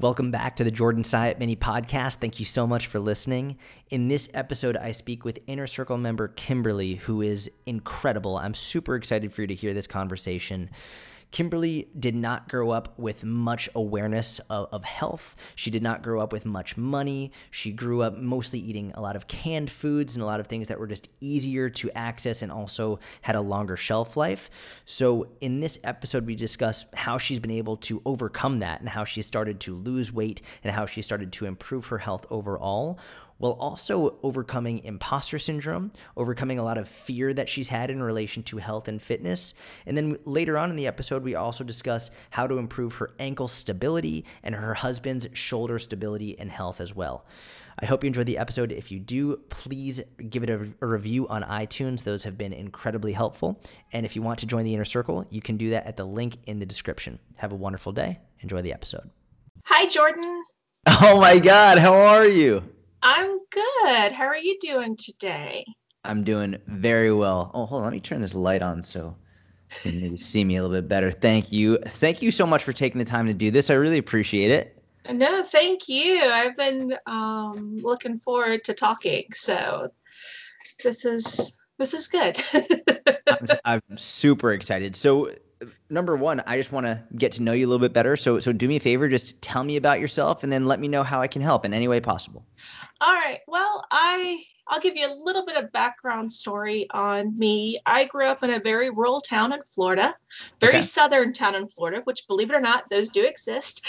Welcome back to the Jordan Syatt Mini Podcast. Thank you so much for listening. In this episode, I speak with Inner Circle member Kimberly, who is incredible. I'm super excited for you to hear this conversation. Kimberly did not grow up with much awareness of, of, health. She did not grow up with much money. She grew up mostly eating a lot of canned foods and a lot of things that were just easier to access and also had a longer shelf life. So, in this episode, we discuss how she's been able to overcome that and how she started to lose weight and how she started to improve her health overall while also overcoming imposter syndrome, overcoming a lot of fear that she's had in relation to health and fitness. And then later on in the episode, we also discuss how to improve her ankle stability and her husband's shoulder stability and health as well. I hope you enjoyed the episode. If you do, please give it a, a, review on iTunes. Those have been incredibly helpful. And if you want to join the inner circle, you can do that at the link in the description. Have a wonderful day. Enjoy the episode. Hi, Jordan. Oh my God. How are you? I'm good. How are you doing today? I'm doing very well. Oh, hold on. Let me turn this light on so you can maybe see me a little bit better. Thank you. Thank you so much for taking the time to do this. I really appreciate it. No, thank you. I've been um, looking forward to talking. So this is this is good. I'm, I'm super excited. So number one, I just want to get to know you a little bit better. So, so do me a favor, just tell me about yourself, and then let me know how I can help in any way possible. All right. Well, I I'll give you a little bit of background story on me. I grew up in a very rural town in Florida, very okay. southern town in Florida, which, believe it or not, those do exist.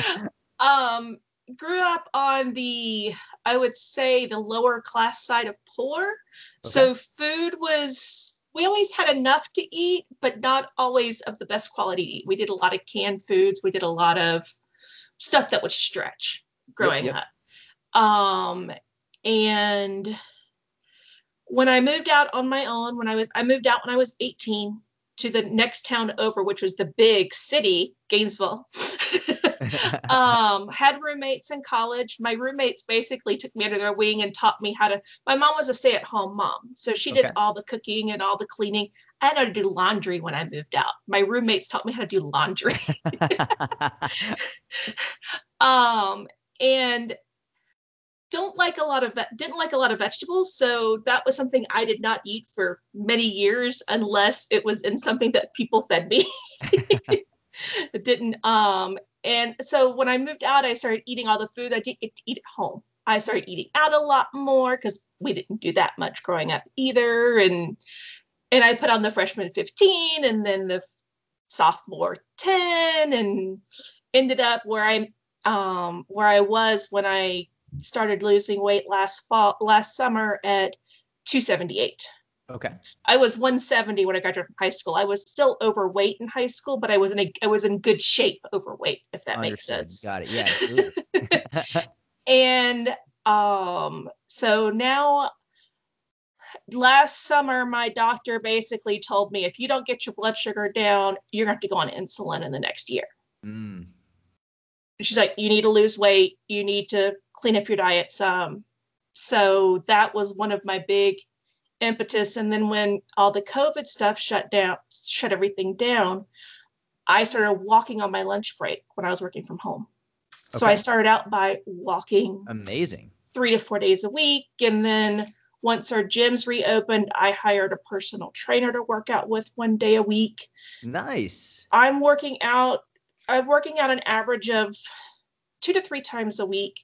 um, grew up on the I would say the lower class side of poor. Okay. So food was we always had enough to eat, but not always of the best quality to eat. We did a lot of canned foods. We did a lot of stuff that would stretch growing yep, yep. up. Um, and when I moved out on my own, when I was I moved out when I was 18 to the next town over, which was the big city, Gainesville. um, had roommates in college. My roommates basically took me under their wing and taught me how to. My mom was a stay-at-home mom, so she did okay. all the cooking and all the cleaning. I had to do laundry when I moved out. My roommates taught me how to do laundry. um, and don't like a lot of didn't like a lot of vegetables so that was something i did not eat for many years unless it was in something that people fed me it didn't um and so when I moved out, I started eating all the food I didn't get to eat at home. I started eating out a lot more because we didn't do that much growing up either. And and I put on the freshman 15 and then the sophomore 10 and ended up where I um where I was when I started losing weight last fall last summer at 278. Okay. I was 170 when I graduated from high school. I was still overweight in high school, but I was in a I was in good shape overweight, if that Understood. makes sense. Got it. Yeah. and um, so now last summer my doctor basically told me if you don't get your blood sugar down, you're gonna have to go on insulin in the next year. Mm. She's like, you need to lose weight, you need to clean up your diet some. So that was one of my big impetus. And then when all the COVID stuff shut down, shut everything down, I started walking on my lunch break when I was working from home. Okay. So I started out by walking. Amazing. Three to four days a week. And then once our gyms reopened, I hired a personal trainer to work out with one day a week. Nice. I'm working out, I'm working out an average of two to three times a week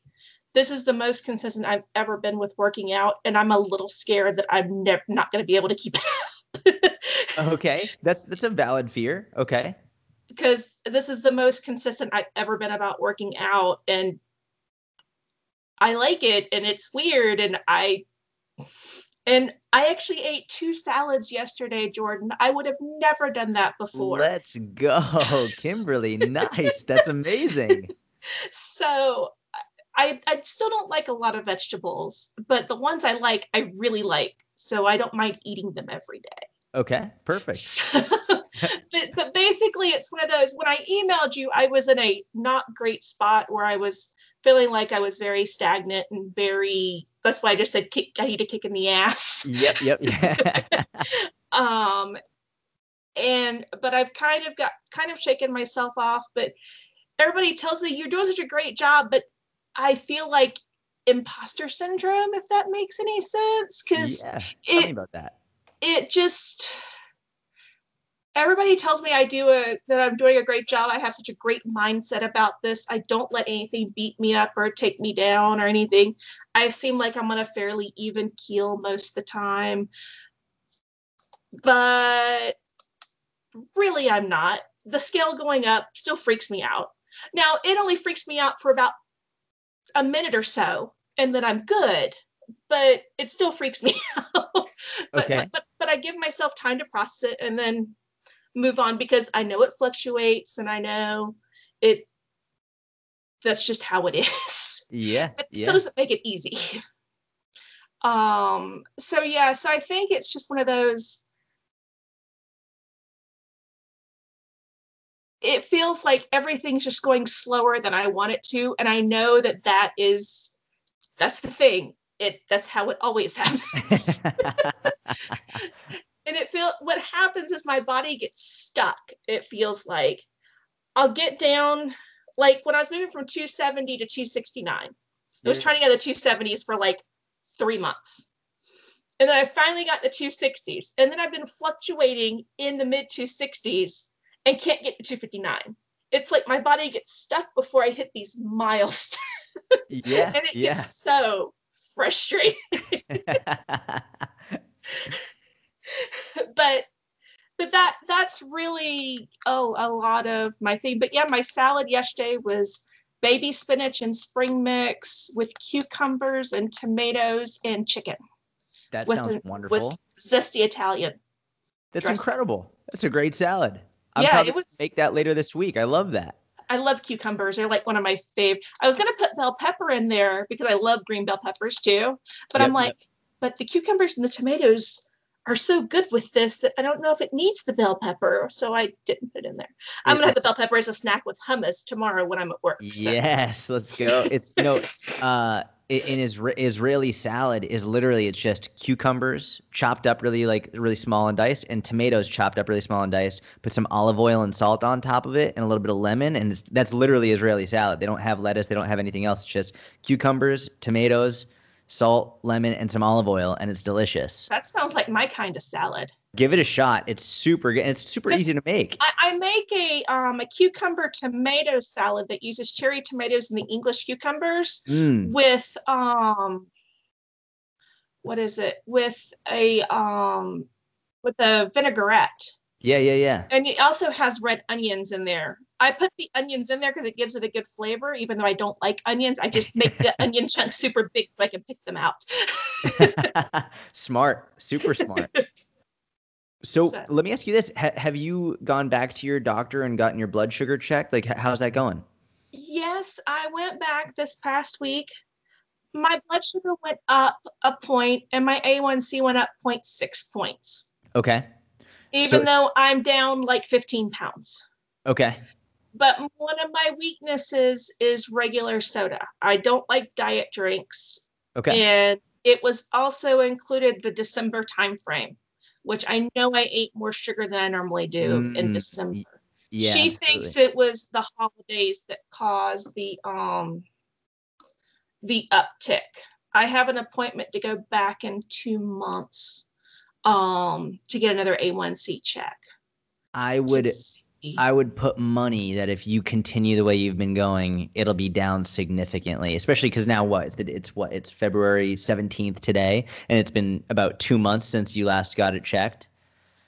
this is the most consistent I've ever been with working out, and I'm a little scared that I'm never not going to be able to keep it up. okay, that's that's a valid fear. Okay, because this is the most consistent I've ever been about working out, and I like it, and it's weird, and I and I actually ate two salads yesterday, Jordan. I would have never done that before. Let's go, Kimberly. nice. That's amazing. So I, I still don't like a lot of vegetables, but the ones I like, I really like. So I don't mind eating them every day. Okay, perfect. So, but, but basically, it's one of those when I emailed you, I was in a not great spot where I was feeling like I was very stagnant and very, that's why I just said kick, I need a kick in the ass. Yep, yep, yeah. um, and, but I've kind of got, kind of shaken myself off, but everybody tells me you're doing such a great job, but I feel like imposter syndrome, if that makes any sense. Because yeah. It about that. it just everybody tells me I do a that I'm doing a great job. I have such a great mindset about this. I don't let anything beat me up or take me down or anything. I seem like I'm on a fairly even keel most of the time. But really I'm not. The scale going up still freaks me out. Now, it only freaks me out for about a minute or so and then I'm good, but it still freaks me out. but, Okay. but but I give myself time to process it and then move on because I know it fluctuates and I know it that's just how it is. Yeah. But Yeah. still doesn't make it easy. um so yeah, so I think it's just one of those it feels like everything's just going slower than I want it to and I know that that is that's the thing. It that's how it always happens. and it feel what happens is my body gets stuck it feels like i'll get down like when i was moving from 270 to 269 i was trying to get the 270s for like three months and then i finally got the 260s and then i've been fluctuating in the mid 260s and can't get to 259 it's like my body gets stuck before i hit these milestones yeah. and it yeah. gets so frustrating but but that that's really a, a lot of my thing but yeah my salad yesterday was baby spinach and spring mix with cucumbers and tomatoes and chicken that with sounds an- with- wonderful. zesty italian That's dressing. incredible. That's a great salad. I'm Yeah, it was- make that later this week. I love that. i love cucumbers they're like one of my favorite i was going to put bell pepper in there because i love green bell peppers too but i'm like yep. but the cucumbers and the tomatoes are so good with this that I don't know if it needs the bell pepper, so I didn't put it in there. I'm gonna have the bell pepper as a snack with hummus tomorrow when I'm at work. So. Yes, let's go. It's you know, uh, in Isra- Israeli salad is literally it's just cucumbers chopped up really like really small and diced, and tomatoes chopped up really small and diced. Put some olive oil and salt on top of it, and a little bit of lemon, and that's literally Israeli salad. They don't have lettuce, they don't have anything else. It's just cucumbers, tomatoes, salt, lemon, and some olive oil, and it's delicious. That sounds like my kind of salad. Give it a shot. It's super good. It's super easy to make. I, I make a um a cucumber tomato salad that uses cherry tomatoes and the English cucumbers Mm, with um what is it? With a um with a vinaigrette. yeah, yeah, yeah. And it also has red onions in there. I put the onions in there because it gives it a good flavor, even though I don't like onions. I just make the onion chunks super big so I can pick them out. smart, super smart. So, So- let me ask you this: ha- Have you gone back to your doctor and gotten your blood sugar checked? Like, h- how's that going? Yes, I went back this past week. My blood sugar went up a point and my A1C went up 0.6 points, Okay, even So- though I'm down like 15 pounds. okay, But one of my weaknesses is regular soda. I don't like diet drinks. okay. And it was also included the December timeframe, which I know I ate more sugar than I normally do Mm, in December. yeah, she absolutely. thinks it was the holidays that caused the um the uptick. I have an appointment to go back in two months um to get another A1C check. I would, I would put money that if you continue the way you've been going, it'll be down significantly. Especially because now what? It's, it's what? It's February seventeenth today, and it's been about two months since you last got it checked.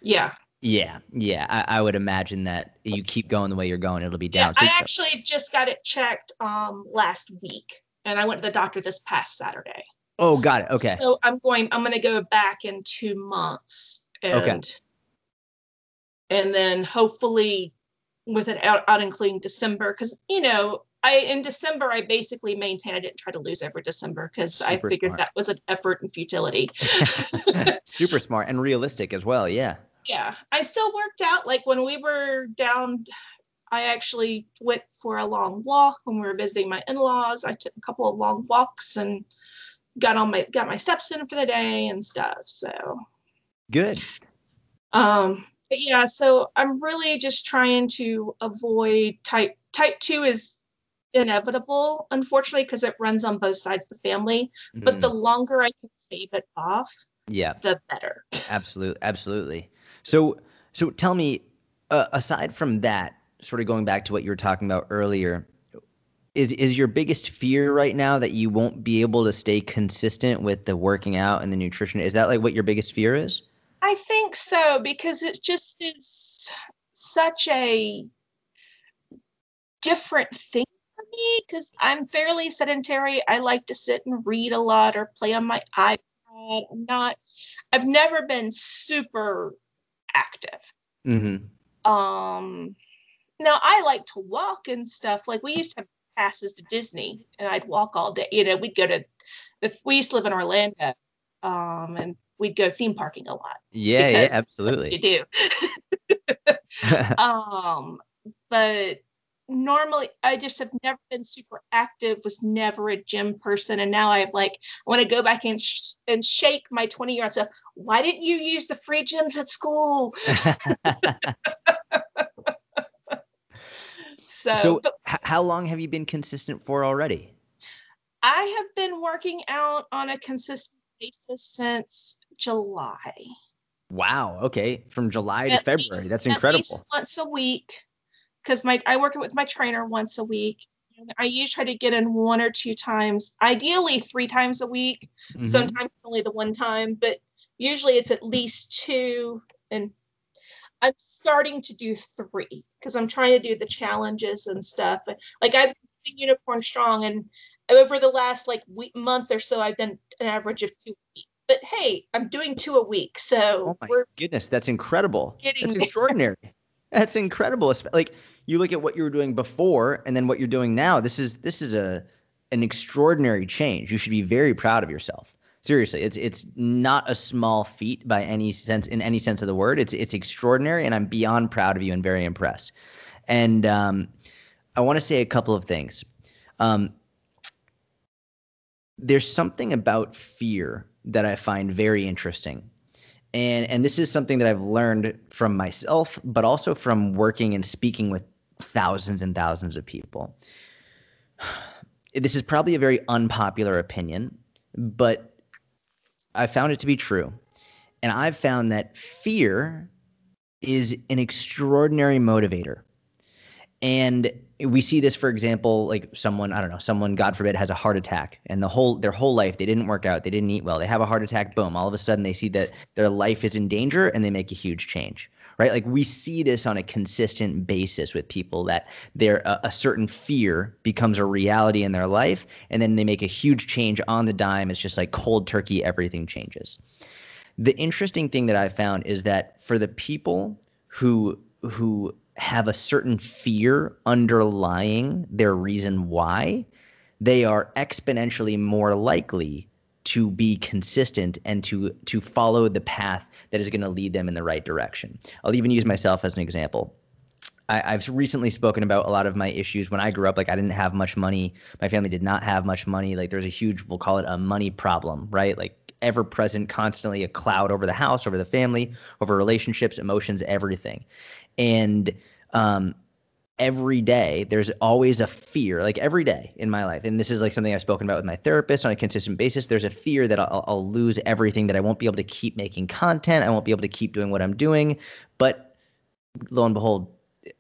yeah. Yeah, yeah. I, I would imagine that you keep going the way you're going, it'll be Yeah, down. So- I actually just got it checked um last week and I went to the doctor this past Saturday. oh, got it. Okay. So I'm going, I'm gonna go back in two months Okay. And then hopefully with it out, out including December, because you know, I in December I basically maintained I didn't try to lose over December because I figured smart. that was an effort and futility. Super smart and realistic as well. Yeah. yeah, I still worked out. Like when we were down, I actually went for a long walk when we were visiting my in-laws. I took a couple of long walks and got on my got my steps in for the day and stuff. So Good. um but yeah, so I'm really just trying to avoid type type 2 is inevitable unfortunately because it runs on both sides of the family mm. but the mm. longer i can save it off yeah the better absolutely absolutely so so tell me uh, aside from that sort of going back to what you were talking about earlier is is your biggest fear right now that you won't be able to stay consistent with the working out and the nutrition is that like what your biggest fear is i think so because it just is such a different thing for me because i'm fairly sedentary i like to sit and read a lot or play on my ipad i'm not i've never been super active mm-hmm. um now I like to walk and stuff. Like we used to have passes to Disney, and I'd walk all day. You know, we'd go to we used to live in Orlando, um, and we'd go theme parking a lot. Yeah, yeah, absolutely. You do. um, but normally I just have never been super active, was never a gym person. And now I'm like, I want to go back and, sh- and shake my 20 year old self. Why didn't you use the free gyms at school? So, so but, h- how long have you been consistent for already? I have been working out on a consistent basis since July. Wow. Okay. From July at to February. Least, That's incredible. once a week. Because my I work with my trainer once a week. I usually try to get in one or two times, ideally three times a week. Mm-hmm. Sometimes only the one time, but usually it's at least two and I'm starting to do three because I'm trying to do the challenges and stuff. But Like I've been unicorn strong, and over the last like week, month or so, I've done an average of two weeks. But hey, I'm doing two a week, so oh my goodness, that's incredible. That's there. extraordinary. That's incredible. Like you look at what you were doing before, and then what you're doing now. This is this is a an extraordinary change. You should be very proud of yourself. Seriously, it's it's not a small feat by any sense in any sense of the word. It's it's extraordinary, and I'm beyond proud of you and very impressed. And um, I want to say a couple of things. Um, there's something about fear that I find very interesting. And, and this is something that I've learned from myself, but also from working and speaking with thousands and thousands of people. This is probably a very unpopular opinion, but I found it to be true. And I've found that fear is an extraordinary motivator. And we see this, for example, like someone, I don't know, someone, God forbid, has a heart attack and the whole, their whole life, they didn't work out, they didn't eat well, they have a heart attack, boom, all of a sudden they see that their life is in danger and they make a huge change right? Like we see this on a consistent basis with people that their a, uh, a certain fear becomes a reality in their life, and then they make a huge change on the dime. It's just like cold turkey, everything changes. The interesting thing that I found is that for the people who who have a certain fear underlying their reason why, they are exponentially more likely to be consistent and to to follow the path that is going to lead them in the right direction. I'll even use myself as an example. I, have recently spoken about a lot of my issues when I grew up. Like I didn't have much money. My family did not have much money. Like there's a huge, we'll call it a money problem, right? Like ever present, constantly a cloud over the house, over the family, over relationships, emotions, everything. And um, every day there's always a fear like every day in my life and this is like something i've spoken about with my therapist on a consistent basis there's a fear that I'll, I'll, lose everything that i won't be able to keep making content i won't be able to keep doing what i'm doing but lo and behold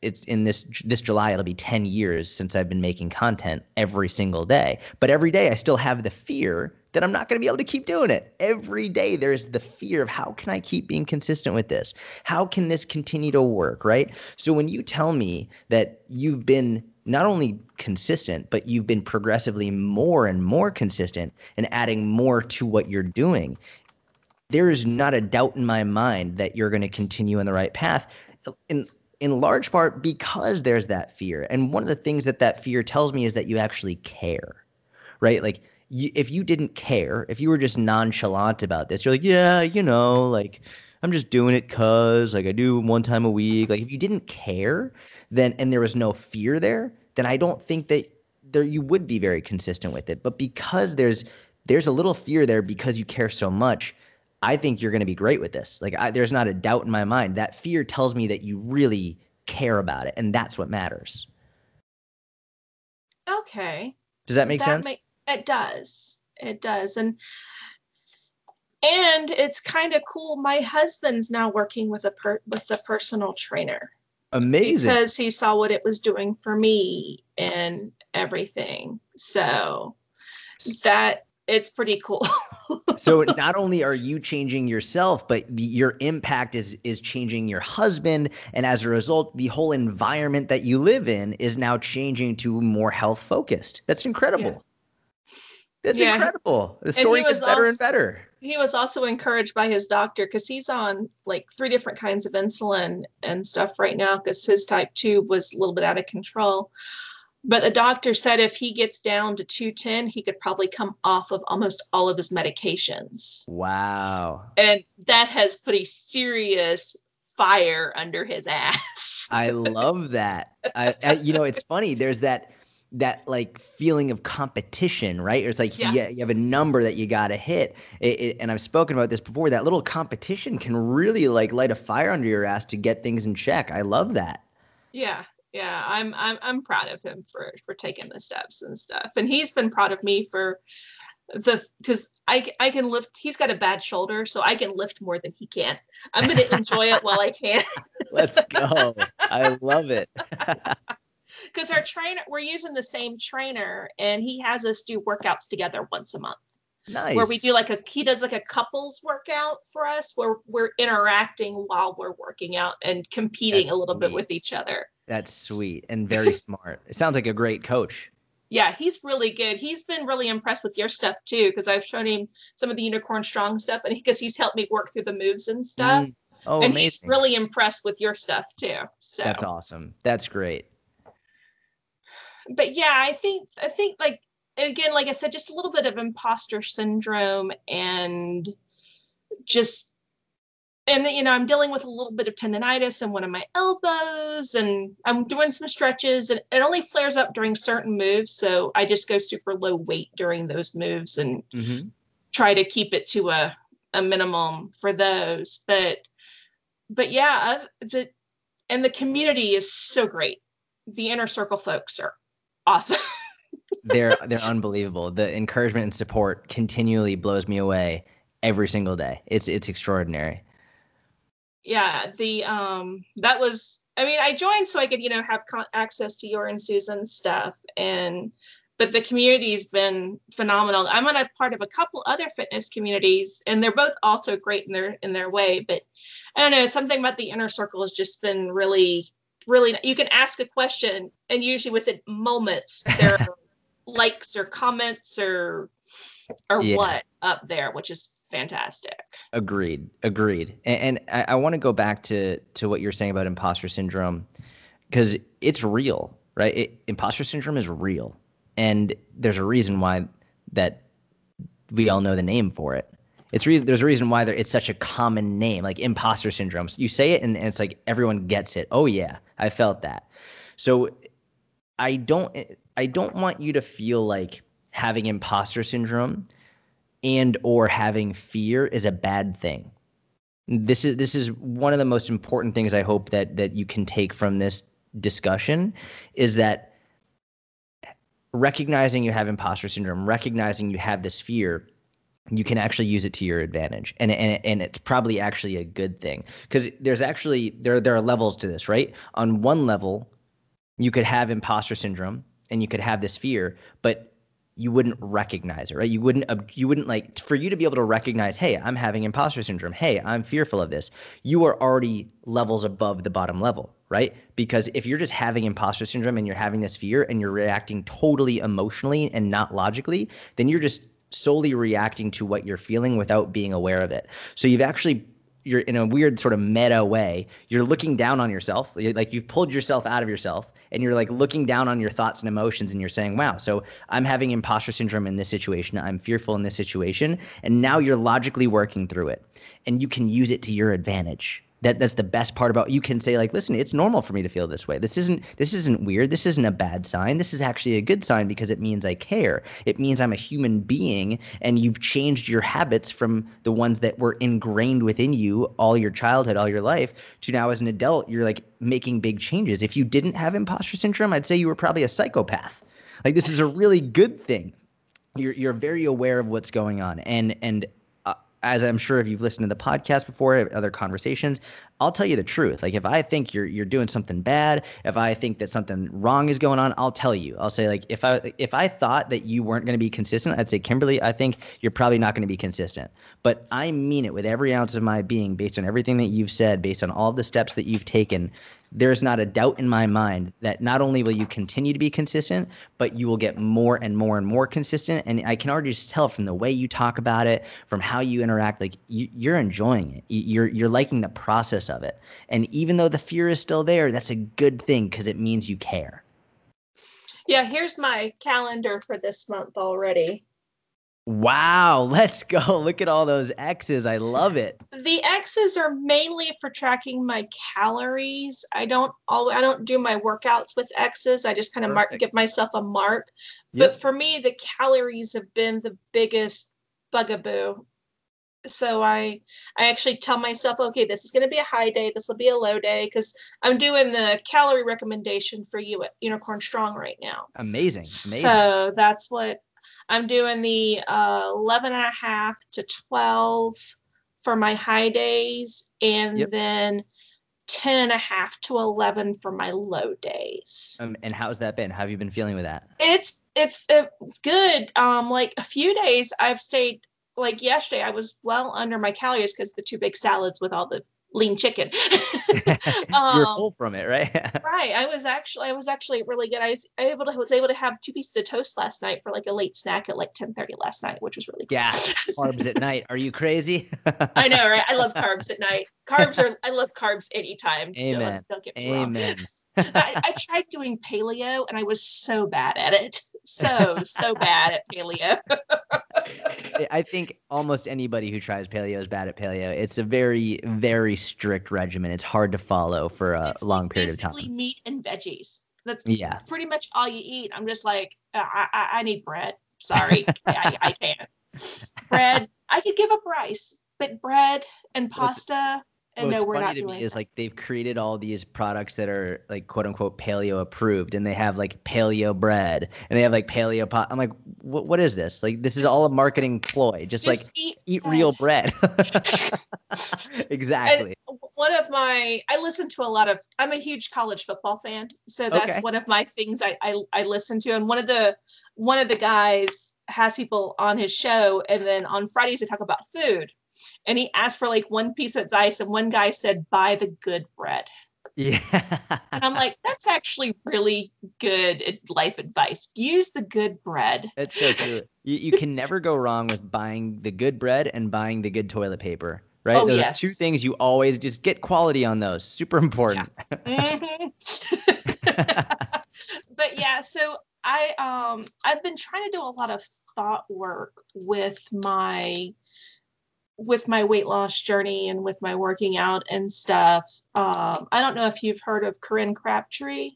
it's in this this July it'll be 10 years since I've been making content every single day. But every day I still have the fear that I'm not going to be able to keep doing it. Every day there's the fear of how can I keep being consistent with this? How can this continue to work, right? So when you tell me that you've been not only consistent, but you've been progressively more and more consistent and adding more to what you're doing, there is not a doubt in my mind that you're going to continue in the right path. In in large part because there's that fear. And one of the things that that fear tells me is that you actually care, right? Like, you, if you didn't care, if you were just nonchalant about this, you're like, yeah, you know, like, I'm just doing it cause, like, I do one time a week. Like, if you didn't care, then, and there was no fear there, then I don't think that there you would be very consistent with it. But because there's, there's a little fear there because you care so much, I think you're going to be great with this. Like, I, there's not a doubt in my mind. That fear tells me that you really care about it, and that's what matters. Okay. Does that make That sense? It does. It does. And and it's kind of cool. My husband's now working with a per- with a personal trainer Amazing. because he saw what it was doing for me and everything. So that it's pretty cool. so not only are you changing yourself but your impact is is changing your husband and as a result the whole environment that you live in is now changing to more health focused that's incredible that's Yeah. incredible. The story gets better and better. he was also encouraged by his doctor because he's on like three different kinds of insulin and stuff right now because his type 2 was a little bit out of control. But the doctor said if he gets down to 210 he could probably come off of almost all of his medications. Wow. And that has put a serious fire under his ass. I love that. I, I you know it's funny. There's that that like feeling of competition right? It's like Yeah. you, you have a number that you got to hit. It, it- and i've spoken about this before that little competition can really like light a fire under your ass to get things in check. I love that. Yeah yeah i'm i'm, I'm proud of him for for taking the steps and stuff. And he's been proud of me for the because I, I can lift he's got a bad shoulder so i can lift more than he can. I'm going to enjoy it while i can. Let's go. I love it because our trainer we're using the same trainer and he has us do workouts together once a month. Nice where we do like a he does like a couples workout for us where we're interacting while we're working out and competing That's a little bit with each other. That's sweet and very smart. It sounds like a great coach. Yeah he's really good. He's been really impressed with your stuff too because i've shown him some of the unicorn strong stuff and because he's helped me work through the moves and stuff. Mm, oh and amazing. he's really impressed with your stuff too so. That's awesome. That's great but yeah i think i think like again like i said just a little bit of imposter syndrome and just and you know i'm dealing with a little bit of tendonitis in one of my elbows and i'm doing some stretches and it only flares up during certain moves. So i just go super low weight during those moves and Mhm. try to keep it to a, a minimum for those. But but yeah uh, the and the community is so great. The inner circle folks are awesome. They're they're unbelievable. The encouragement and support continually blows me away every single day. It's it's extraordinary. Yeah the um that was i mean i joined so i could you know have con- access to your and susan's stuff and but the community's been phenomenal. I'm on a part of a couple other fitness communities and they're both also great in their in their way but i don't know something about the inner circle has just been really really you can ask a question and usually within moments there are likes or comments or or Yeah. what up there which is fantastic Agreed. Agreed. And, and I, I want to go back to to what you're saying about imposter syndrome because it's real, right? It, imposter syndrome is real, and there's a reason why that we all know the name for it. It's re- there's a reason why it's such a common name, like imposter syndrome. You say it, and, and it's like everyone gets it. Oh yeah, I felt that. So I don't I don't want you to feel like having imposter syndrome and or having fear is a bad thing. This is this is one of the most important things I hope that that you can take from this discussion is that recognizing you have imposter syndrome, recognizing you have this fear, you can actually use it to your advantage. And and and it's probably actually a good thing because there's actually there there are levels to this, right? On one level, you could have imposter syndrome and you could have this fear, but you wouldn't recognize it, right? You wouldn't you wouldn't like for you to be able to recognize, hey, I'm having imposter syndrome. Hey, I'm fearful of this. You are already levels above the bottom level, right? Because if you're just having imposter syndrome and you're having this fear and you're reacting totally emotionally and not logically, then you're just solely reacting to what you're feeling without being aware of it. So you've actually you're in a weird sort of meta way. You're looking down on yourself, like you've pulled yourself out of yourself, and you're like looking down on your thoughts and emotions, and you're saying, "Wow, so I'm having imposter syndrome in this situation. I'm fearful in this situation," and now you're logically working through it, and you can use it to your advantage. That that's the best part about you can say like, "Listen, it's normal for me to feel this way. This isn't this isn't weird. This isn't a bad sign. This is actually a good sign because it means I care. It means I'm a human being, and you've changed your habits from the ones that were ingrained within you all your childhood, all your life, to now as an adult, you're like making big changes. If you didn't have imposter syndrome, I'd say you were probably a psychopath. Like this is a really good thing. You're you're very aware of what's going on, and and as I'm sure if you've listened to the podcast before, other conversations, I'll tell you the truth. Like if I think you're you're doing something bad, if I think that something wrong is going on, I'll tell you. I'll say like if I if I thought that you weren't going to be consistent, I'd say Kimberly, I think you're probably not going to be consistent. But I mean it with every ounce of my being, based on everything that you've said, based on all the steps that you've taken there's not a doubt in my mind that not only will you continue to be consistent, but you will get more and more and more consistent. And I can already just tell from the way you talk about it, from how you interact, like you, are enjoying it. You're you're liking the process of it. And even though the fear is still there, that's a good thing because it means you care. Yeah, here's my calendar for this month already. Wow, let's go. Look at all those X's. I love it. The X's are mainly for tracking my calories. I don't all I don't do my workouts with X's. I just kind of mark give myself a mark. Yep. But for me, the calories have been the biggest bugaboo. So I I actually tell myself, okay, this is going to be a high day, this will be a low day because I'm doing the calorie recommendation for you at Unicorn Strong right now. Amazing. Amazing. So that's what I'm doing the uh, 11 and a half to 12 for my high days, and yep. then 10 and a half to 11 for my low days. Um, and how's that been? How have you been feeling with that? It's it's it's good. Um, like a few days I've stayed like yesterday I was well under my calories because the two big salads with all the lean chicken. um, You're full from it, right? right. I was actually I was actually really good. I was able to was able to have two pieces of toast last night for like a late snack at like 10 30 last night, which was really good. Yeah. carbs at night. Are you crazy? I know, right? I love carbs at night. Carbs are I love carbs anytime. Amen. Don't, don't get me Amen. wrong. I, I, tried doing paleo and I was so bad at it. So, so bad at paleo. I think almost anybody who tries paleo is bad at paleo. It's a very, very strict regimen. It's hard to follow for a it's long period of time. meat and veggies. That's yeah. pretty much all you eat. I'm just like, uh, I, I, I need bread. Sorry, I, I can't. Bread. I could give up rice, but bread and pasta and What's no, we're funny not to doing me is like they've created all these products that are like quote unquote paleo approved, and they have like paleo bread, and they have like paleo pot. I'm like, what what is this? Like this is all a marketing ploy. Just, just like eat, eat real bread. exactly. And uh, one of my I listen to a lot of. I'm a huge college football fan, so that's okay. one of my things I, I I listen to. And one of the one of the guys has people on his show, and then on Fridays they talk about food and he asked for like one piece of advice, and one guy said, "Buy the good bread." Yeah. and I'm like, that's actually really good life advice. Use the good bread. That's so true. You, you can never go wrong with buying the good bread and buying the good toilet paper, right? Oh, those yes. two things you always just get quality on those. Super important. Yeah. Mm-hmm. but yeah, so I um I've been trying to do a lot of thought work with my with my weight loss journey and with my working out and stuff. Um, I don't know if you've heard of Corinne Crabtree.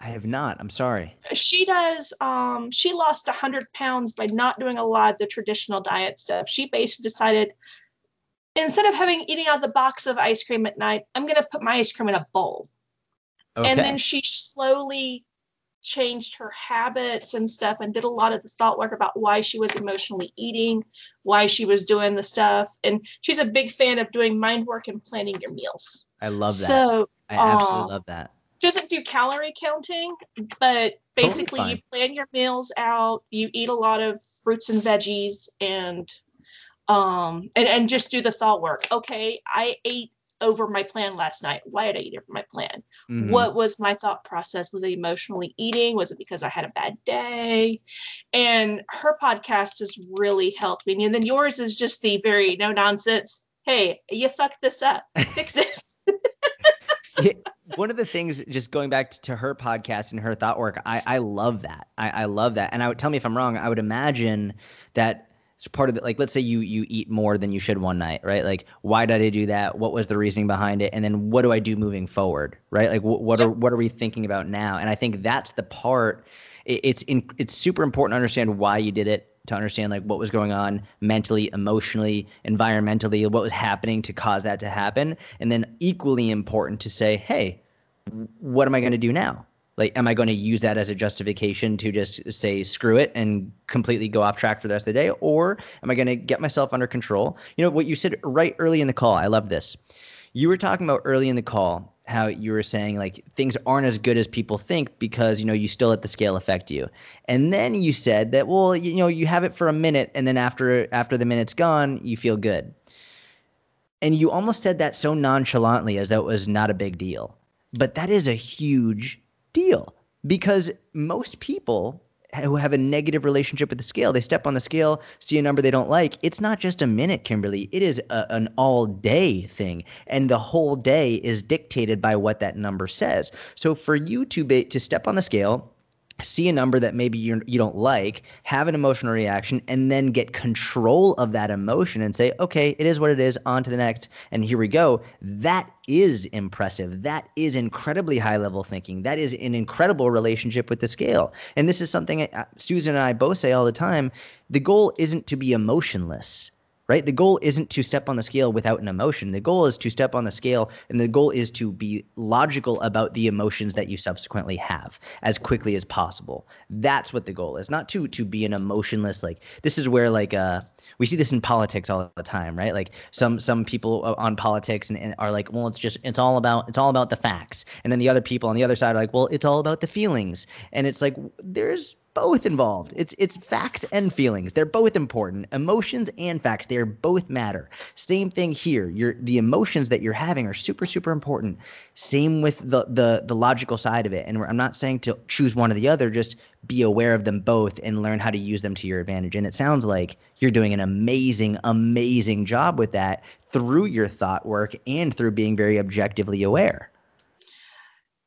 I have not. I'm sorry. She does. Um, she lost 100 pounds by not doing a lot of the traditional diet stuff. She basically decided instead of having eating out the box of ice cream at night, I'm going to put my ice cream in a bowl. Okay. And then she slowly changed her habits and stuff and did a lot of the thought work about why she was emotionally eating, why she was doing the stuff. And she's a big fan of doing mind work and planning your meals. I love that. So I absolutely uh, love that. Doesn't do calorie counting, but basically totally you plan your meals out, you eat a lot of fruits and veggies and um and, and just do the thought work. Okay, I ate over my plan last night. Why did I eat over my plan? Mm-hmm. What was my thought process? Was it emotionally eating? Was it because I had a bad day? And her podcast has really helped me. And then yours is just the very no nonsense. Hey, you fucked this up. Fix it. yeah, one of the things, just going back to, to her podcast and her thought work, I, I love that. I, I love that. And I would tell me if I'm wrong. I would imagine that it's part of it like let's say you you eat more than you should one night right? Like why did i do that? What was the reasoning behind it? And then what do i do moving forward right? Like what, what yep. are what are we thinking about now? And i think that's the part it, it's in it's super important to understand why you did it to understand like what was going on mentally emotionally environmentally what was happening to cause that to happen. And then equally important to say hey what am i going to do now Like, am I going to use that as a justification to just say screw it and completely go off track for the rest of the day? Or am I going to get myself under control? You know, what you said right early in the call, I love this. You were talking about early in the call how you were saying like things aren't as good as people think because you know you still let the scale affect you and then you said that well you know you have it for a minute and then after after the minute's gone you feel good and you almost said that so nonchalantly as though it was not a big deal but that is a huge deal because most people who have a negative relationship with the scale. They step on the scale, see a number they don't like. It's not just a minute, Kimberly. It is a, an all day thing. And the whole day is dictated by what that number says. So for you to be, to step on the scale, see a number that maybe you're, you don't like, have an emotional reaction, and then get control of that emotion and say, okay, it is what it is, on to the next, and here we go. That is impressive. That is incredibly high level thinking. That is an incredible relationship with the scale. And this is something uh, Susan and I both say all the time. The goal isn't to be emotionless right? The goal isn't to step on the scale without an emotion. The goal is to step on the scale, and the goal is to be logical about the emotions that you subsequently have as quickly as possible. That's what the goal is, not to to be an emotionless like. This is where like uh we see this in politics all the time, right? Like some some people on politics and, and are like, well, it's just it's all about it's all about the facts, and then the other people on the other side are like, well, it's all about the feelings, and it's like there's both involved. It's it's facts and feelings. They're both important. Emotions and facts, they are both matter. Same thing here. Your the emotions that you're having are super super important. Same with the the the logical side of it. And I'm not saying to choose one or the other, just be aware of them both and learn how to use them to your advantage. And it sounds like you're doing an amazing amazing job with that through your thought work and through being very objectively aware.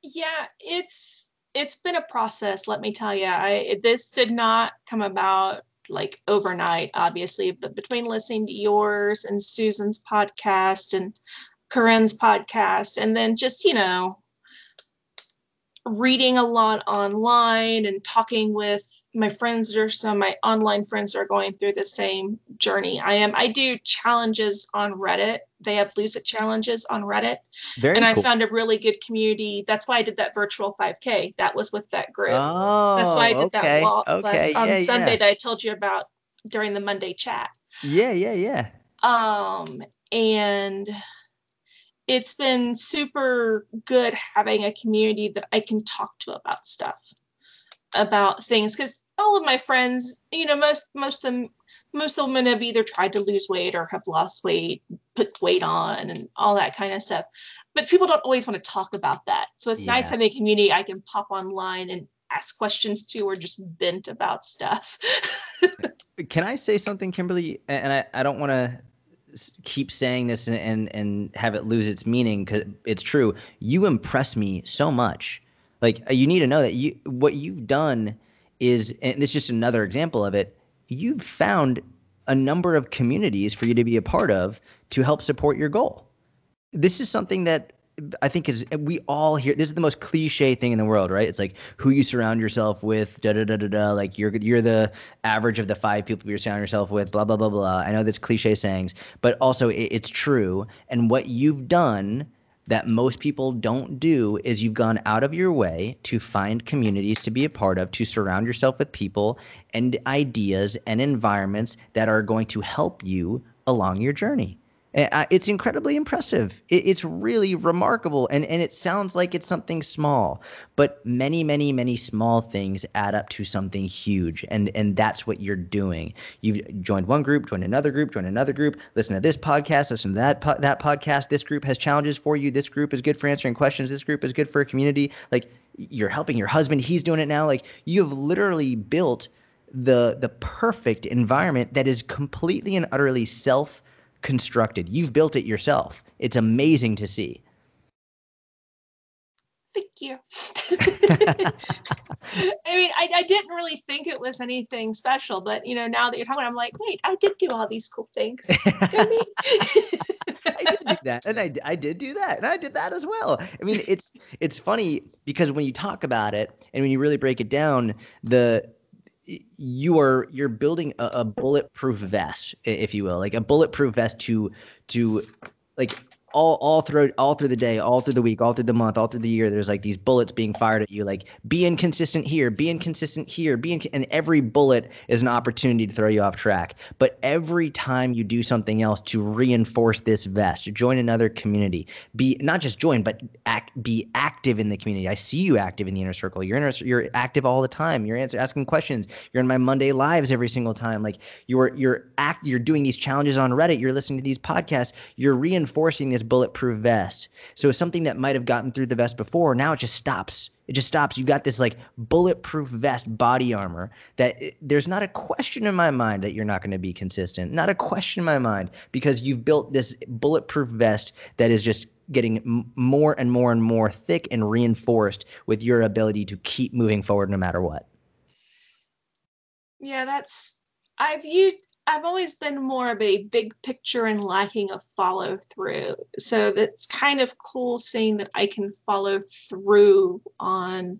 Yeah, it's it's been a process let me tell you i this did not come about like overnight obviously but between listening to yours and susan's podcast and corinne's podcast and then just you know reading a lot online and talking with my friends or some of my online friends are going through the same journey i am i do challenges on reddit they have lose it challenges on reddit Very and cool. i found a really good community that's why i did that virtual 5k that was with that group oh, that's why i did okay. that walk okay. on yeah, sunday yeah. that i told you about during the monday chat yeah yeah yeah um and it's been super good having a community that I can talk to about stuff, about things. Because all of my friends, you know, most most of them most of them have either tried to lose weight or have lost weight, put weight on, and all that kind of stuff. But people don't always want to talk about that. So it's yeah. nice having a community I can pop online and ask questions to or just vent about stuff. can I say something, Kimberly? And I, I don't want to keep saying this and, and and have it lose its meaning because it's true. You impress me so much. Like uh, you need to know that you what you've done is, and it's just another example of it. You've found a number of communities for you to be a part of to help support your goal. This is something that I think is we all hear this is the most cliche thing in the world, right? It's like who you surround yourself with, da da da da da. Like you're you're the average of the five people you surround yourself with, blah blah blah blah. I know that's cliche sayings, but also it, it's true. And what you've done that most people don't do is you've gone out of your way to find communities to be a part of, to surround yourself with people and ideas and environments that are going to help you along your journey. Eh, uh, it's incredibly impressive. It's really remarkable. And, and it sounds like it's something small, but many, many, many small things add up to something huge. And, and that's what you're doing. You've joined one group, joined another group, joined another group, listen to this podcast, listen to that, po- that podcast. This group has challenges for you. This group is good for answering questions. This group is good for a community. Like you're helping your husband. He's doing it now. Like you have literally built the, the perfect environment that is completely and utterly self constructed. You've built it yourself. It's amazing to see. Thank you. I mean, I, I didn't really think it was anything special, but you know, now that you're talking, I'm like, wait, I did do all these cool things. I did do that, and I, I did do that, and I did that as well. I mean, it's it's funny because when you talk about it and when you really break it down, the you are you're building a, a, bulletproof vest if you will like a bulletproof vest to to like all all through all through the day, all through the week, all through the month, all through the year, there's like these bullets being fired at you. Like be inconsistent here, be inconsistent here, be inc- and every bullet is an opportunity to throw you off track. But every time you do something else to reinforce this vest, join another community, be not just join, but act, be active in the community. I see you active in the inner circle. You're inner, you're active all the time. You're answer, asking questions. You're in my Monday lives every single time. Like you're you're act you're doing these challenges on Reddit. You're listening to these podcasts. You're reinforcing this bulletproof vest. So something that might have gotten through the vest before, now it just stops. It just stops. You've got this like bulletproof vest body armor that it, there's not a question in my mind that you're not going to be consistent. Not a question in my mind because you've built this bulletproof vest that is just getting more and more and more thick and reinforced with your ability to keep moving forward no matter what. Yeah, that's I've used I've always been more of a big picture and lacking a follow through. So it's kind of cool seeing that I can follow through on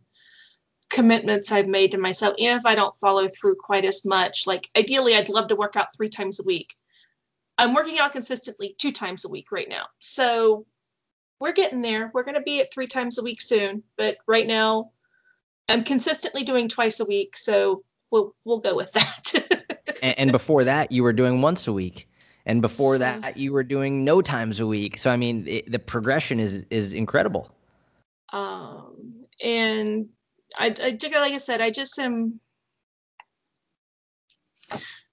commitments I've made to myself. even if I don't follow through quite as much, like ideally, I'd love to work out three times a week. I'm working out consistently two times a week right now. So we're getting there. We're going to be at three times a week soon. But right now, I'm consistently doing twice a week. So we'll, we'll go with that. and, and, before that, you were doing once a week, and before that, you were doing no times a week. So I mean, it, the progression is is incredible. Um, and I, I like I said, I just am.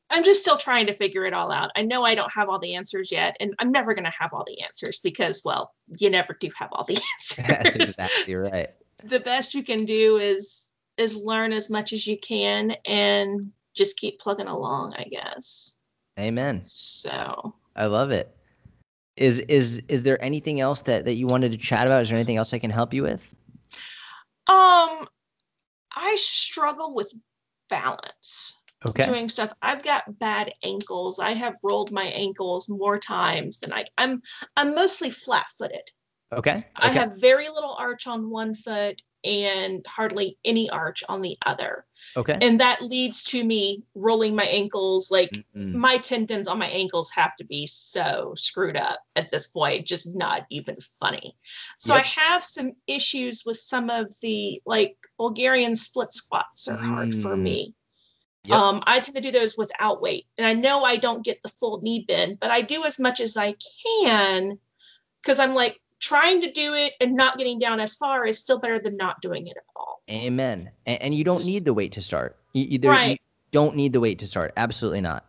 I'm just still trying to figure it all out. I know I don't have all the answers yet, and I'm never going to have all the answers because, well, you never do have all the answers. That's exactly right. The best you can do is is learn as much as you can and just keep plugging along, I guess. Amen. So I love it. Is is is there anything else that that you wanted to chat about? Is there anything else I can help you with? Um, I struggle with balance. Okay. Doing stuff. I've got bad ankles. I have rolled my ankles more times than I. I'm I'm mostly flat-footed. Okay. okay. I have very little arch on one foot and hardly any arch on the other. Okay. And that leads to me rolling my ankles. Like mm-hmm. my tendons on my ankles have to be so screwed up at this point, just not even funny. So yep. I have some issues with some of the like Bulgarian split squats are hard mm. for me. Yep. Um, I tend to do those without weight. And I know I don't get the full knee bend, but I do as much as I can because I'm like, trying to do it and not getting down as far is still better than not doing it at all. Amen. And, and you don't need the weight to start. You, you, there, right. you don't need the weight to start. Absolutely not.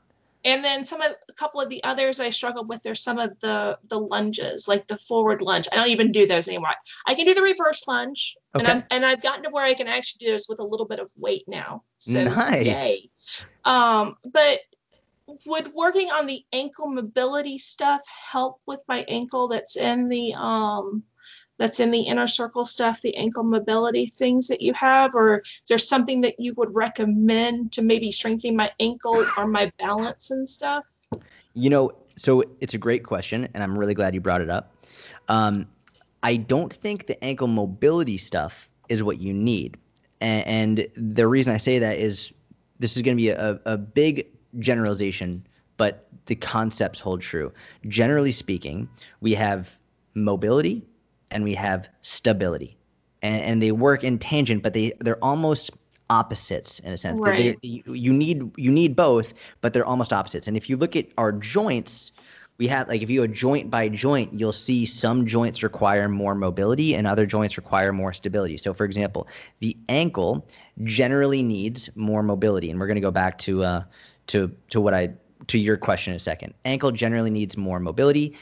And then some of a couple of the others I struggle with are some of the the lunges, like the forward lunge. I don't even do those anymore. I can do the reverse lunge, okay. and I'm and I've gotten to where I can actually do this with a little bit of weight now. So nice. Yay. Um, but would working on the ankle mobility stuff help with my ankle that's in the um that's in the inner circle stuff the ankle mobility things that you have? Or is there something that you would recommend to maybe strengthen my ankle or my balance and stuff? You know so it's a great question and i'm really glad you brought it up. Um, i don't think the ankle mobility stuff is what you need. And, and the reason i say that is this is going to be a, a big generalization, but the concepts hold true. Generally speaking, we have mobility and we have stability, and, and they work in tangent, but they they're almost opposites in a sense. Right. They, you need you need both, but they're almost opposites. And if you look at our joints, we have like if you go joint by joint, you'll see some joints require more mobility and other joints require more stability. So, for example, the ankle generally needs more mobility, and we're going to go back to uh, to to what I to your question in a second. Ankle generally needs more mobility.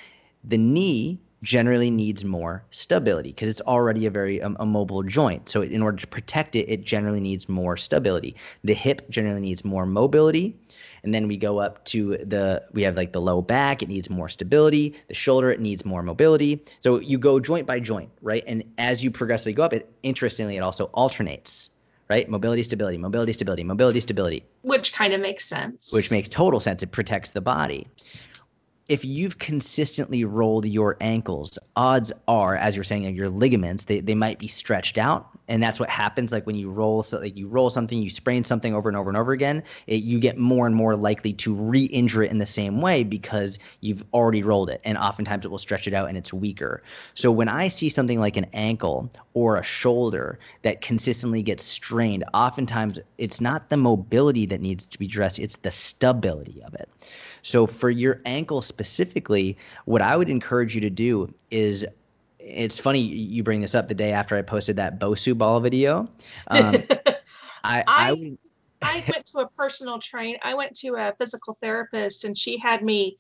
The knee generally needs more stability because it's already a very um, a mobile joint. So in order to protect it, it generally needs more stability. The hip generally needs more mobility. And then we go up to the we have like the low back, it needs more stability. The shoulder, it needs more mobility. So you go joint by joint, right? And as you progressively go up, it interestingly it also alternates right? Mobility, stability, mobility, stability, mobility, stability. Which kind of makes sense. Which makes total sense. It protects the body. If you've consistently rolled your ankles, odds are, as you're saying, your ligaments, they, they might be stretched out. And that's what happens like when you roll so like you roll something, you sprain something over and over and over again, it, you get more and more likely to re-injure it in the same way because you've already rolled it. And oftentimes it will stretch it out and it's weaker. So when I see something like an ankle or a shoulder that consistently gets strained, oftentimes it's not the mobility that needs to be addressed, it's the stability of it. So for your ankle specifically, what I would encourage you to do is it's funny you bring this up the day after I posted that Bosu ball video. Um, I, I, I. I went to a personal train. I went to a physical therapist and she had me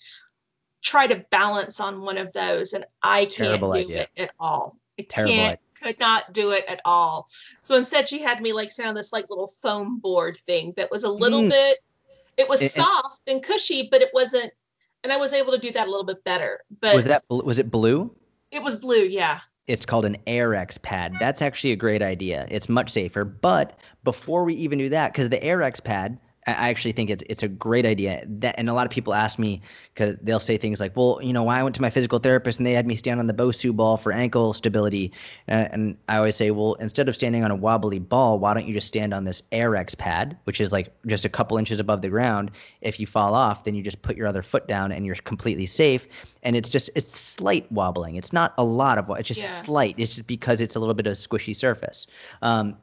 try to balance on one of those and I can't do idea. it at all. I Terrible can't idea could not do it at all. So instead, she had me like sit on this like little foam board thing that was a little mm. bit it was soft and cushy, but it wasn't. And I was able to do that a little bit better. But was that was it blue? It was blue, yeah. It's called an Airex pad. That's actually a great idea. It's much safer. But before we even do that, because the Airex pad, I actually think it's it's a great idea. That and a lot of people ask me because they'll say things like, "Well, you know, I went to my physical therapist and they had me stand on the Bosu ball for ankle stability," uh, and I always say, "Well, instead of standing on a wobbly ball, why don't you just stand on this Airex pad, which is like just a couple inches above the ground? If you fall off, then you just put your other foot down and you're completely safe. And it's just it's slight wobbling. It's not a lot of it's just yeah. slight. It's just because it's a little bit of a squishy surface." Um,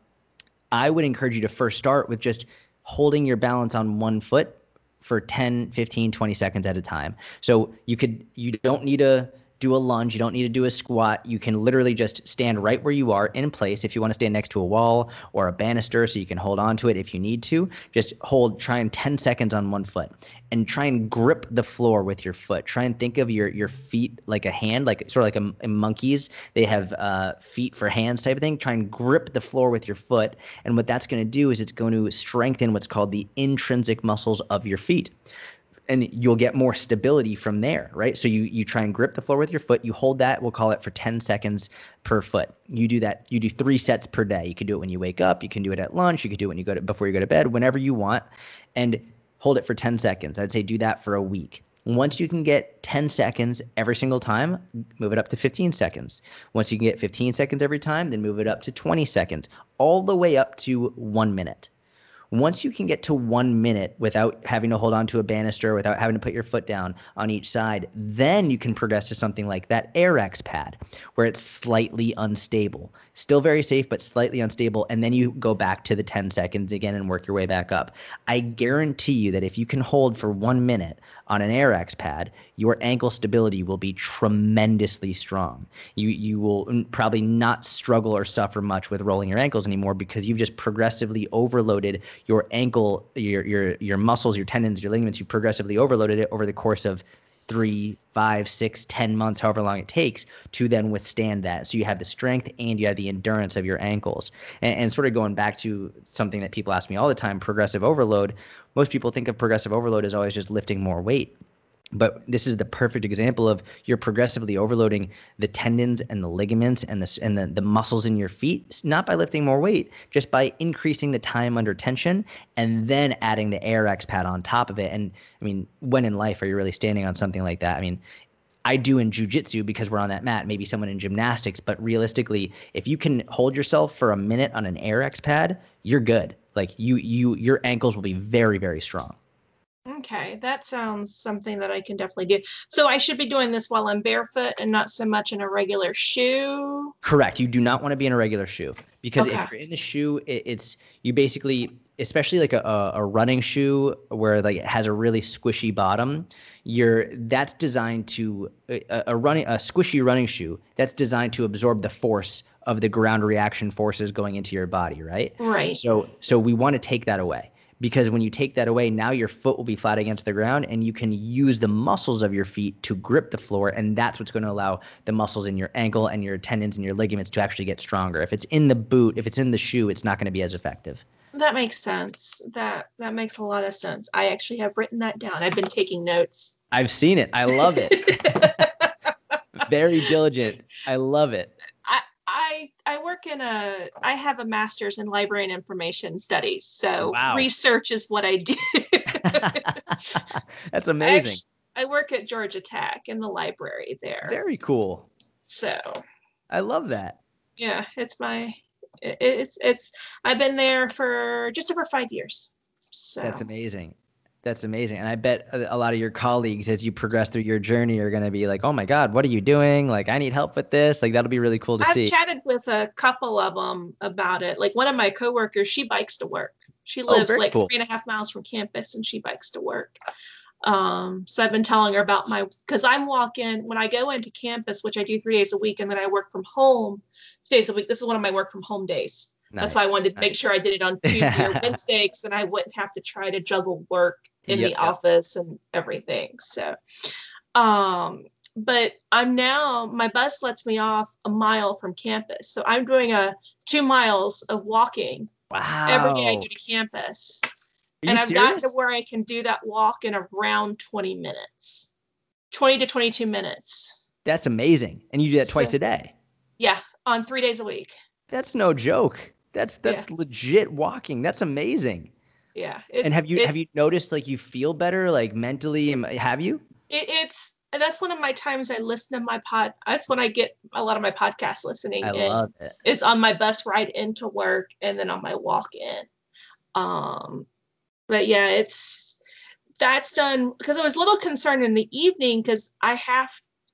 I would encourage you to first start with just holding your balance on one foot for 10 15 20 seconds at a time. So you could you don't need a do a lunge. You don't need to do a squat. You can literally just stand right where you are in place. If you want to stand next to a wall or a banister so you can hold on to it if you need to, just hold, try and 10 seconds on one foot and try and grip the floor with your foot. Try and think of your, your feet like a hand, like sort of like a, monkeys. They have uh, feet for hands type of thing. Try and grip the floor with your foot. And what that's going to do is it's going to strengthen what's called the intrinsic muscles of your feet and you'll get more stability from there, right? So you you try and grip the floor with your foot. You hold that. We'll call it for 10 seconds per foot. You do that. You do three sets per day. You can do it when you wake up. You can do it at lunch. You can do it when you go to before you go to bed. Whenever you want, and hold it for 10 seconds. I'd say do that for a week. Once you can get 10 seconds every single time, move it up to 15 seconds. Once you can get 15 seconds every time, then move it up to 20 seconds, all the way up to one minute. Once you can get to one minute without having to hold on to a banister, without having to put your foot down on each side, then you can progress to something like that Airex pad, where it's slightly unstable. Still very safe, but slightly unstable. And then you go back to the 10 seconds again and work your way back up. I guarantee you that if you can hold for one minute on an Airex pad, your ankle stability will be tremendously strong. You you will probably not struggle or suffer much with rolling your ankles anymore because you've just progressively overloaded your ankle, your your your muscles, your tendons, your ligaments. You've progressively overloaded it over the course of three, five, six, ten months, however long it takes to then withstand that. So you have the strength and you have the endurance of your ankles. And, and, sort of going back to something that people ask me all the time, progressive overload. Most people think of progressive overload as always just lifting more weight. But this is the perfect example of you're progressively overloading the tendons and the ligaments and the and the, the muscles in your feet, not by lifting more weight, just by increasing the time under tension and then adding the Airex pad on top of it. And I mean, when in life are you really standing on something like that? I mean, I do in jujitsu because we're on that mat, maybe someone in gymnastics, but realistically, if you can hold yourself for a minute on an Airex pad, you're good. Like you you your ankles will be very, very strong. Okay, that sounds something that I can definitely do. So I should be doing this while I'm barefoot and not so much in a regular shoe. Correct. You do not want to be in a regular shoe because okay. if you're in the shoe, it, it's you basically, especially like a, a running shoe where like it has a really squishy bottom. You're that's designed to a, a running a squishy running shoe that's designed to absorb the force of the ground reaction forces going into your body, right? Right. So so we want to take that away because when you take that away, now your foot will be flat against the ground and you can use the muscles of your feet to grip the floor. And that's what's going to allow the muscles in your ankle and your tendons and your ligaments to actually get stronger. If it's in the boot, if it's in the shoe, it's not going to be as effective. That makes sense. That that makes a lot of sense. I actually have written that down. I've been taking notes. I've seen it. I love it. Very diligent. I love it. I I work in a I have a master's in library and information studies. So wow. research is what I do. That's amazing. I work at Georgia Tech in the library there. Very cool. So I love that. Yeah, it's my it, it's it's I've been there for just over five years. So That's amazing. That's amazing. And I bet a lot of your colleagues, as you progress through your journey, are going to be like, oh my God, what are you doing? Like, I need help with this. Like, that'll be really cool to see. I've chatted with a couple of them about it. Like one of my coworkers, she bikes to work. She Oh, lives very like cool. three and a half miles from campus, and she bikes to work. Um, so I've been telling her about my because I'm walking when I go into campus, which I do three days a week, and then I work from home two days a week. This is one of my work from home days. That's why I wanted to make sure I did it on Tuesday or Wednesday, because then I wouldn't have to try to juggle work in Yep, the yep. office and everything. So, um, but I'm now my bus lets me off a mile from campus, so I'm doing a two miles of walking Wow. every day I go to campus, and I've gotten to where I can do that walk in around 20 minutes, 20 to 22 minutes. That's amazing. And you do that twice So- a day. Yeah, on three days a week. That's no joke. That's that's legit walking. That's amazing. Yeah. and have you it- have you noticed like you feel better like mentally? Have you? it, it's that's one of my times I listen to my pod. That's when I get a lot of my podcast listening I love it. is on my bus ride into work and then on my walk in. Um, but yeah, it's that's done because I was a little concerned in the evening because I have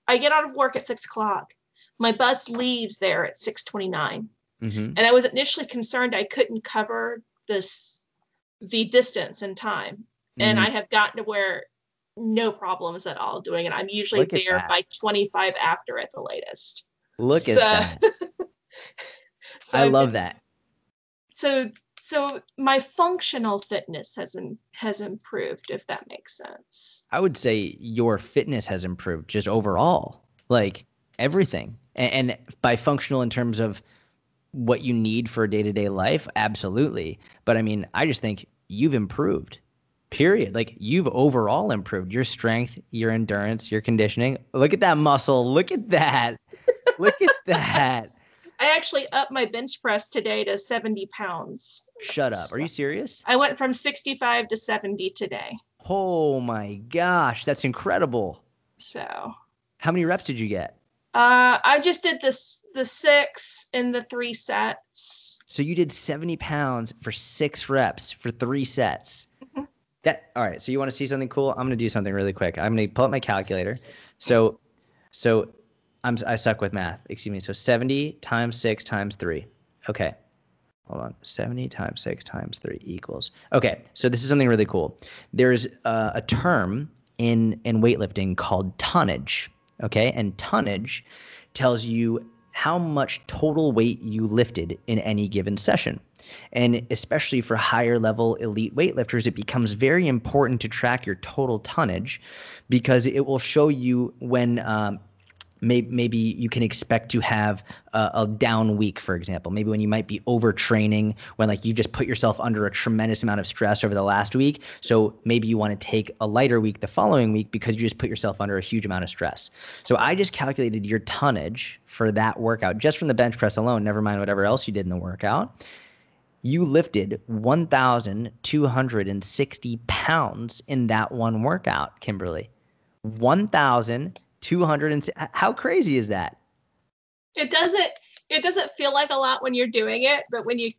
I get out of work at six o'clock. My bus leaves there at six twenty nine, hmm and I was initially concerned I couldn't cover this the distance and time and Mm-hmm. I have gotten to where no problems at all doing it. I'm usually there that. by 25 after at the latest. Look so- at that. So I I've love been- that. So so my functional fitness has im- has improved, if that makes sense. I would say your fitness has improved just overall, like everything. And, and by functional in terms of what you need for a day to day life, absolutely. But I mean, I just think you've improved. Period. Like you've overall improved your strength, your endurance, your conditioning. Look at that muscle. Look at that. Look at that. I actually upped my bench press today to 70 pounds. Shut up. Are you serious? I went from 65 to 70 today. Oh my gosh, that's incredible. So How many reps did you get? Uh, I just did this the six in the three sets. So you did 70 pounds for six reps for three sets. Mhm. That all right. So you want to see something cool? I'm gonna do something really quick. I'm gonna pull up my calculator. So so I'm I suck with math. Excuse me. So 70 times six times three. Okay. Hold on. 70 times six times three equals. Okay. So this is something really cool. There's uh, a term in in weightlifting called tonnage. Okay, and tonnage tells you how much total weight you lifted in any given session. And especially for higher level elite weightlifters, it becomes very important to track your total tonnage because it will show you when um, may- maybe you can expect to have a, a down week, for example. Maybe when you might be overtraining, when like you just put yourself under a tremendous amount of stress over the last week. So maybe you want to take a lighter week the following week because you just put yourself under a huge amount of stress. So I just calculated your tonnage for that workout just from the bench press alone, never mind whatever else you did in the workout. You lifted 1,260 pounds in that one workout, Kimberly. 1,200. How crazy is that? It doesn't it doesn't feel like a lot when you're doing it, but when you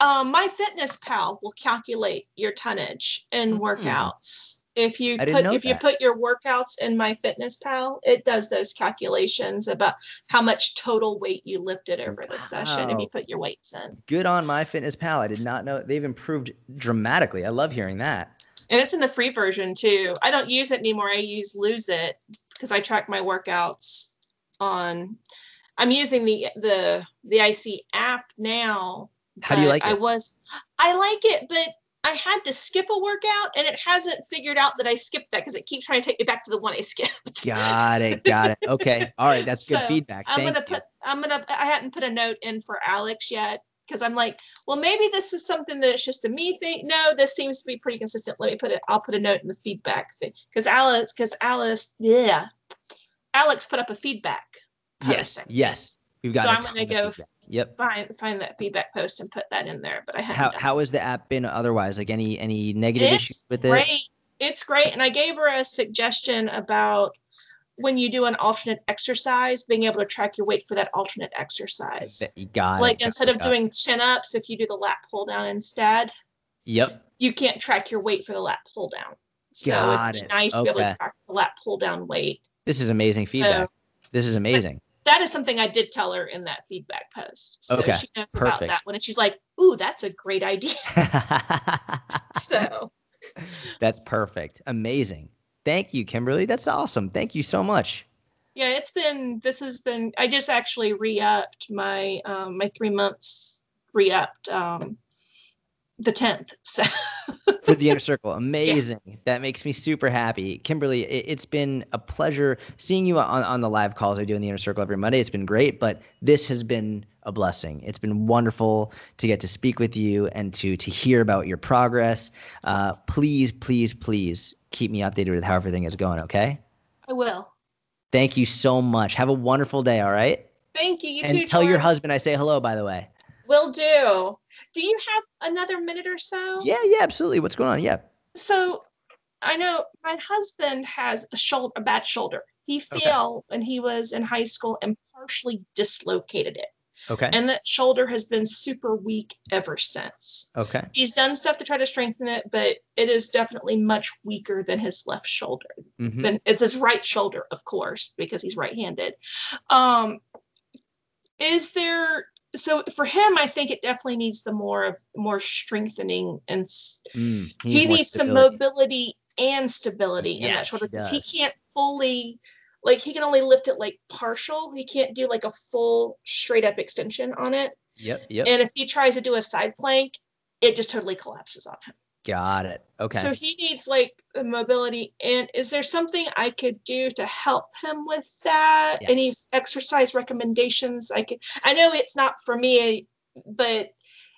um, MyFitnessPal will calculate your tonnage in Hmm. workouts. If you I put if you put your workouts in MyFitnessPal, it does those calculations about how much total weight you lifted over the session if you put your weights in. Good on MyFitnessPal. I did not know they've improved dramatically. I love hearing that. And it's in the free version too. I don't use it anymore. I use Lose It because I track my workouts on. I'm using the the the IC app now. How do you like I it? was, I like it, but I had to skip a workout, and it hasn't figured out that I skipped that because it keeps trying to take me back to the one I skipped. Got it. Got it. Okay. All right. That's good So, feedback. I'm gonna you. put. I'm gonna. I hadn't put a note in for Alex yet because I'm like, well, maybe this is something that it's just a me thing. No, this seems to be pretty consistent. Let me put it. I'll put a note in the feedback thing because Alice, because Alice, yeah, Alex put up a feedback. yes. post. Yes. We've got. So I'm gonna go feedback. Yep. Find find that feedback post and put that in there. But I. How done how has the app been otherwise? Like any any negative It's issues with it? great. it's great. And I gave her a suggestion about when you do an alternate exercise, being able to track your weight for that alternate exercise. You got like it, instead of got it. doing chin ups, if you do the lat pull down instead, Yep. you can't track your weight for the lat pull down. So Got it'd be it. nice to be able to track the lat pull down weight. This is amazing feedback. this is amazing. That is something I did tell her in that feedback post. So Okay, she knows about that one. And she's like, ooh, that's a great idea. So That's perfect. Amazing. Thank you, Kimberly. That's awesome. Thank you so much. yeah, it's been this has been I just actually re-upped my um my three months re-upped um the tenth. So for the inner circle. Amazing. That makes me super happy. Kimberly, it, it's been a pleasure seeing you on, on the live calls I do in the inner circle every Monday. It's been great, but this has been a blessing. It's been wonderful to get to speak with you and to to hear about your progress. Uh, please, please, please keep me updated with how everything is going, okay? I will. Thank you so much. Have a wonderful day, all right? Thank you. You and too. tell your husband I say hello, by the way. Will do. Do you have another minute or so? Yeah, yeah, absolutely. What's going on? Yeah. So I know my husband has a shoulder, a bad shoulder. He Okay. fell when he was in high school and partially dislocated it. Okay. And that shoulder has been super weak ever since. Okay. He's done stuff to try to strengthen it, but it is definitely much weaker than his left shoulder. Mhm. Then it's his right shoulder, of course, because he's right-handed. Um, is there so for him? I think it definitely needs the more of more strengthening and Mm, he more needs some mobility and stability in that Yes, shoulder. he He can't fully like he can only lift it like partial. He can't do like a full straight up extension on it. Yep. Yep. And if he tries to do a side plank, it just totally collapses on him. Got it. Okay. So he needs like mobility. And is there something I could do to help him with that? Any exercise recommendations I could? I know it's not for me, but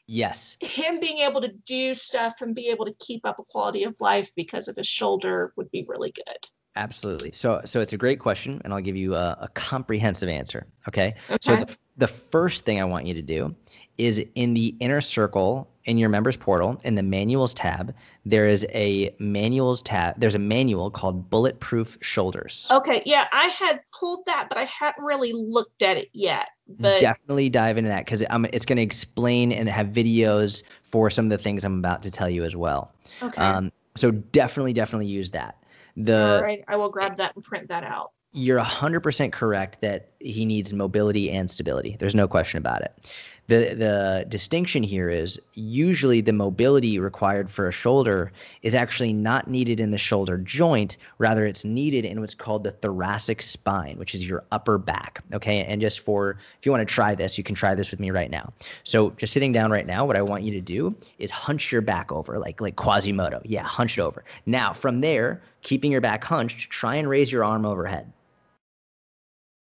yes. him being able to do stuff and be able to keep up a quality of life because of his shoulder would be really good. Absolutely. So, so it's a great question, and I'll give you a, a comprehensive answer. Okay. So Okay. the, the first thing I want you to do is in the inner circle in your members portal in the manuals tab, there is a manuals tab. There's a manual called Bulletproof Shoulders. Okay, yeah, I had pulled that, but I hadn't really looked at it yet. But definitely dive into that because it's going to explain and have videos for some of the things I'm about to tell you as well. okay, Um, so definitely, definitely use that. The all right, I will grab that and print that out. you're 100% correct that he needs mobility and stability. There's no question about it. The the distinction here is usually the mobility required for a shoulder is actually not needed in the shoulder joint, rather it's needed in what's called the thoracic spine, which is your upper back. Okay? And just for if you want to try this, you can try this with me right now. So, just sitting down right now, what I want you to do is hunch your back over like like Quasimodo. Yeah, hunch it over. Now, from there, keeping your back hunched, try and raise your arm overhead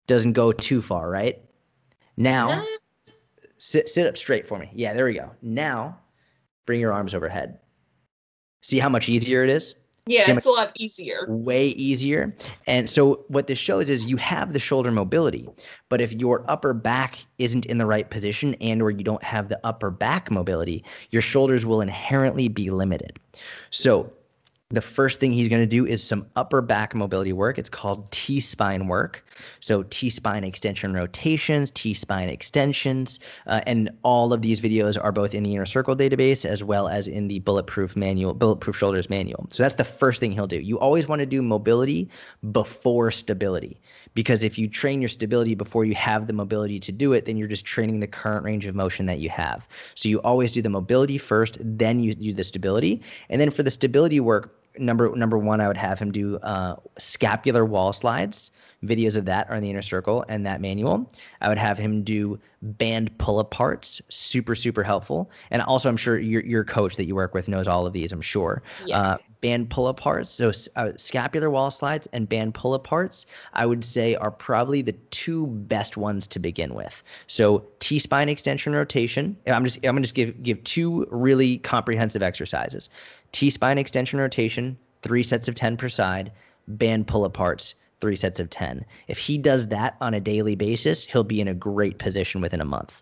doesn't go too far, right? Now, sit sit up straight for me. Yeah, there we go. Now, bring your arms overhead. See how much easier it is? yeah, it's a lot easier. Way easier. And so what this shows is you have the shoulder mobility, but if your upper back isn't in the right position and or you don't have the upper back mobility, your shoulders will inherently be limited. So the first thing he's going to do is some upper back mobility work. It's called T spine work. So, T spine extension rotations, T spine extensions, uh, and all of these videos are both in the Inner Circle database as well as in the Bulletproof Manual, Bulletproof Shoulders Manual. So, that's the first thing he'll do. You always want to do mobility before stability because if you train your stability before you have the mobility to do it, then you're just training the current range of motion that you have. So, you always do the mobility first, then you do the stability. And then for the stability work, number number one, I would have him do uh, scapular wall slides. Videos of that are in the inner circle and that manual. I would have him do band pull aparts, super super helpful. And also, I'm sure your your coach that you work with knows all of these. I'm sure. Yeah. Uh, band pull aparts, so uh, scapular wall slides and band pull aparts, I would say are probably the two best ones to begin with. So T spine extension rotation. I'm just I'm gonna just give give two really comprehensive exercises. T spine extension rotation, three sets of 10 per side, band pull aparts, three sets of 10. If he does that on a daily basis, he'll be in a great position within a month.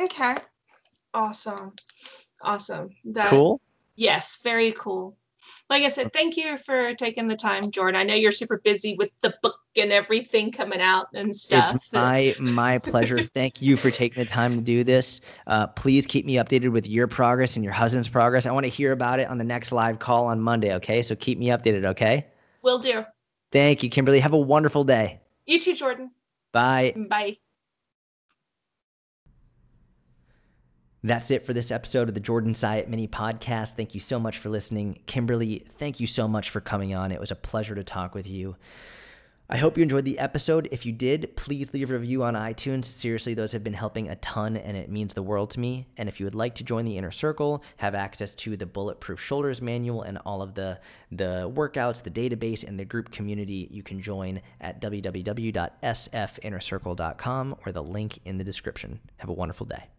Okay, awesome, awesome. That, Cool. Yes, very cool. Like I said, thank you for taking the time, Jordan. I know you're super busy with the book and everything coming out and stuff. It's my my pleasure. Thank you for taking the time to do this. Uh, please keep me updated with your progress and your husband's progress. I want to hear about it on the next live call on Monday. Okay, so keep me updated. Okay. Will do. Thank you, Kimberly. Have a wonderful day. You too, Jordan. Bye. Bye. That's it for this episode of the Jordan Syatt Mini Podcast. Thank you so much for listening. Kimberly, thank you so much for coming on. It was a pleasure to talk with you. I hope you enjoyed the episode. If you did, please leave a review on iTunes. Seriously, those have been helping a ton and it means the world to me. And if you would like to join the inner circle, have access to the Bulletproof Shoulders manual and all of the the workouts, the database and the group community, you can join at www.sfinnercircle.com or the link in the description. Have a wonderful day.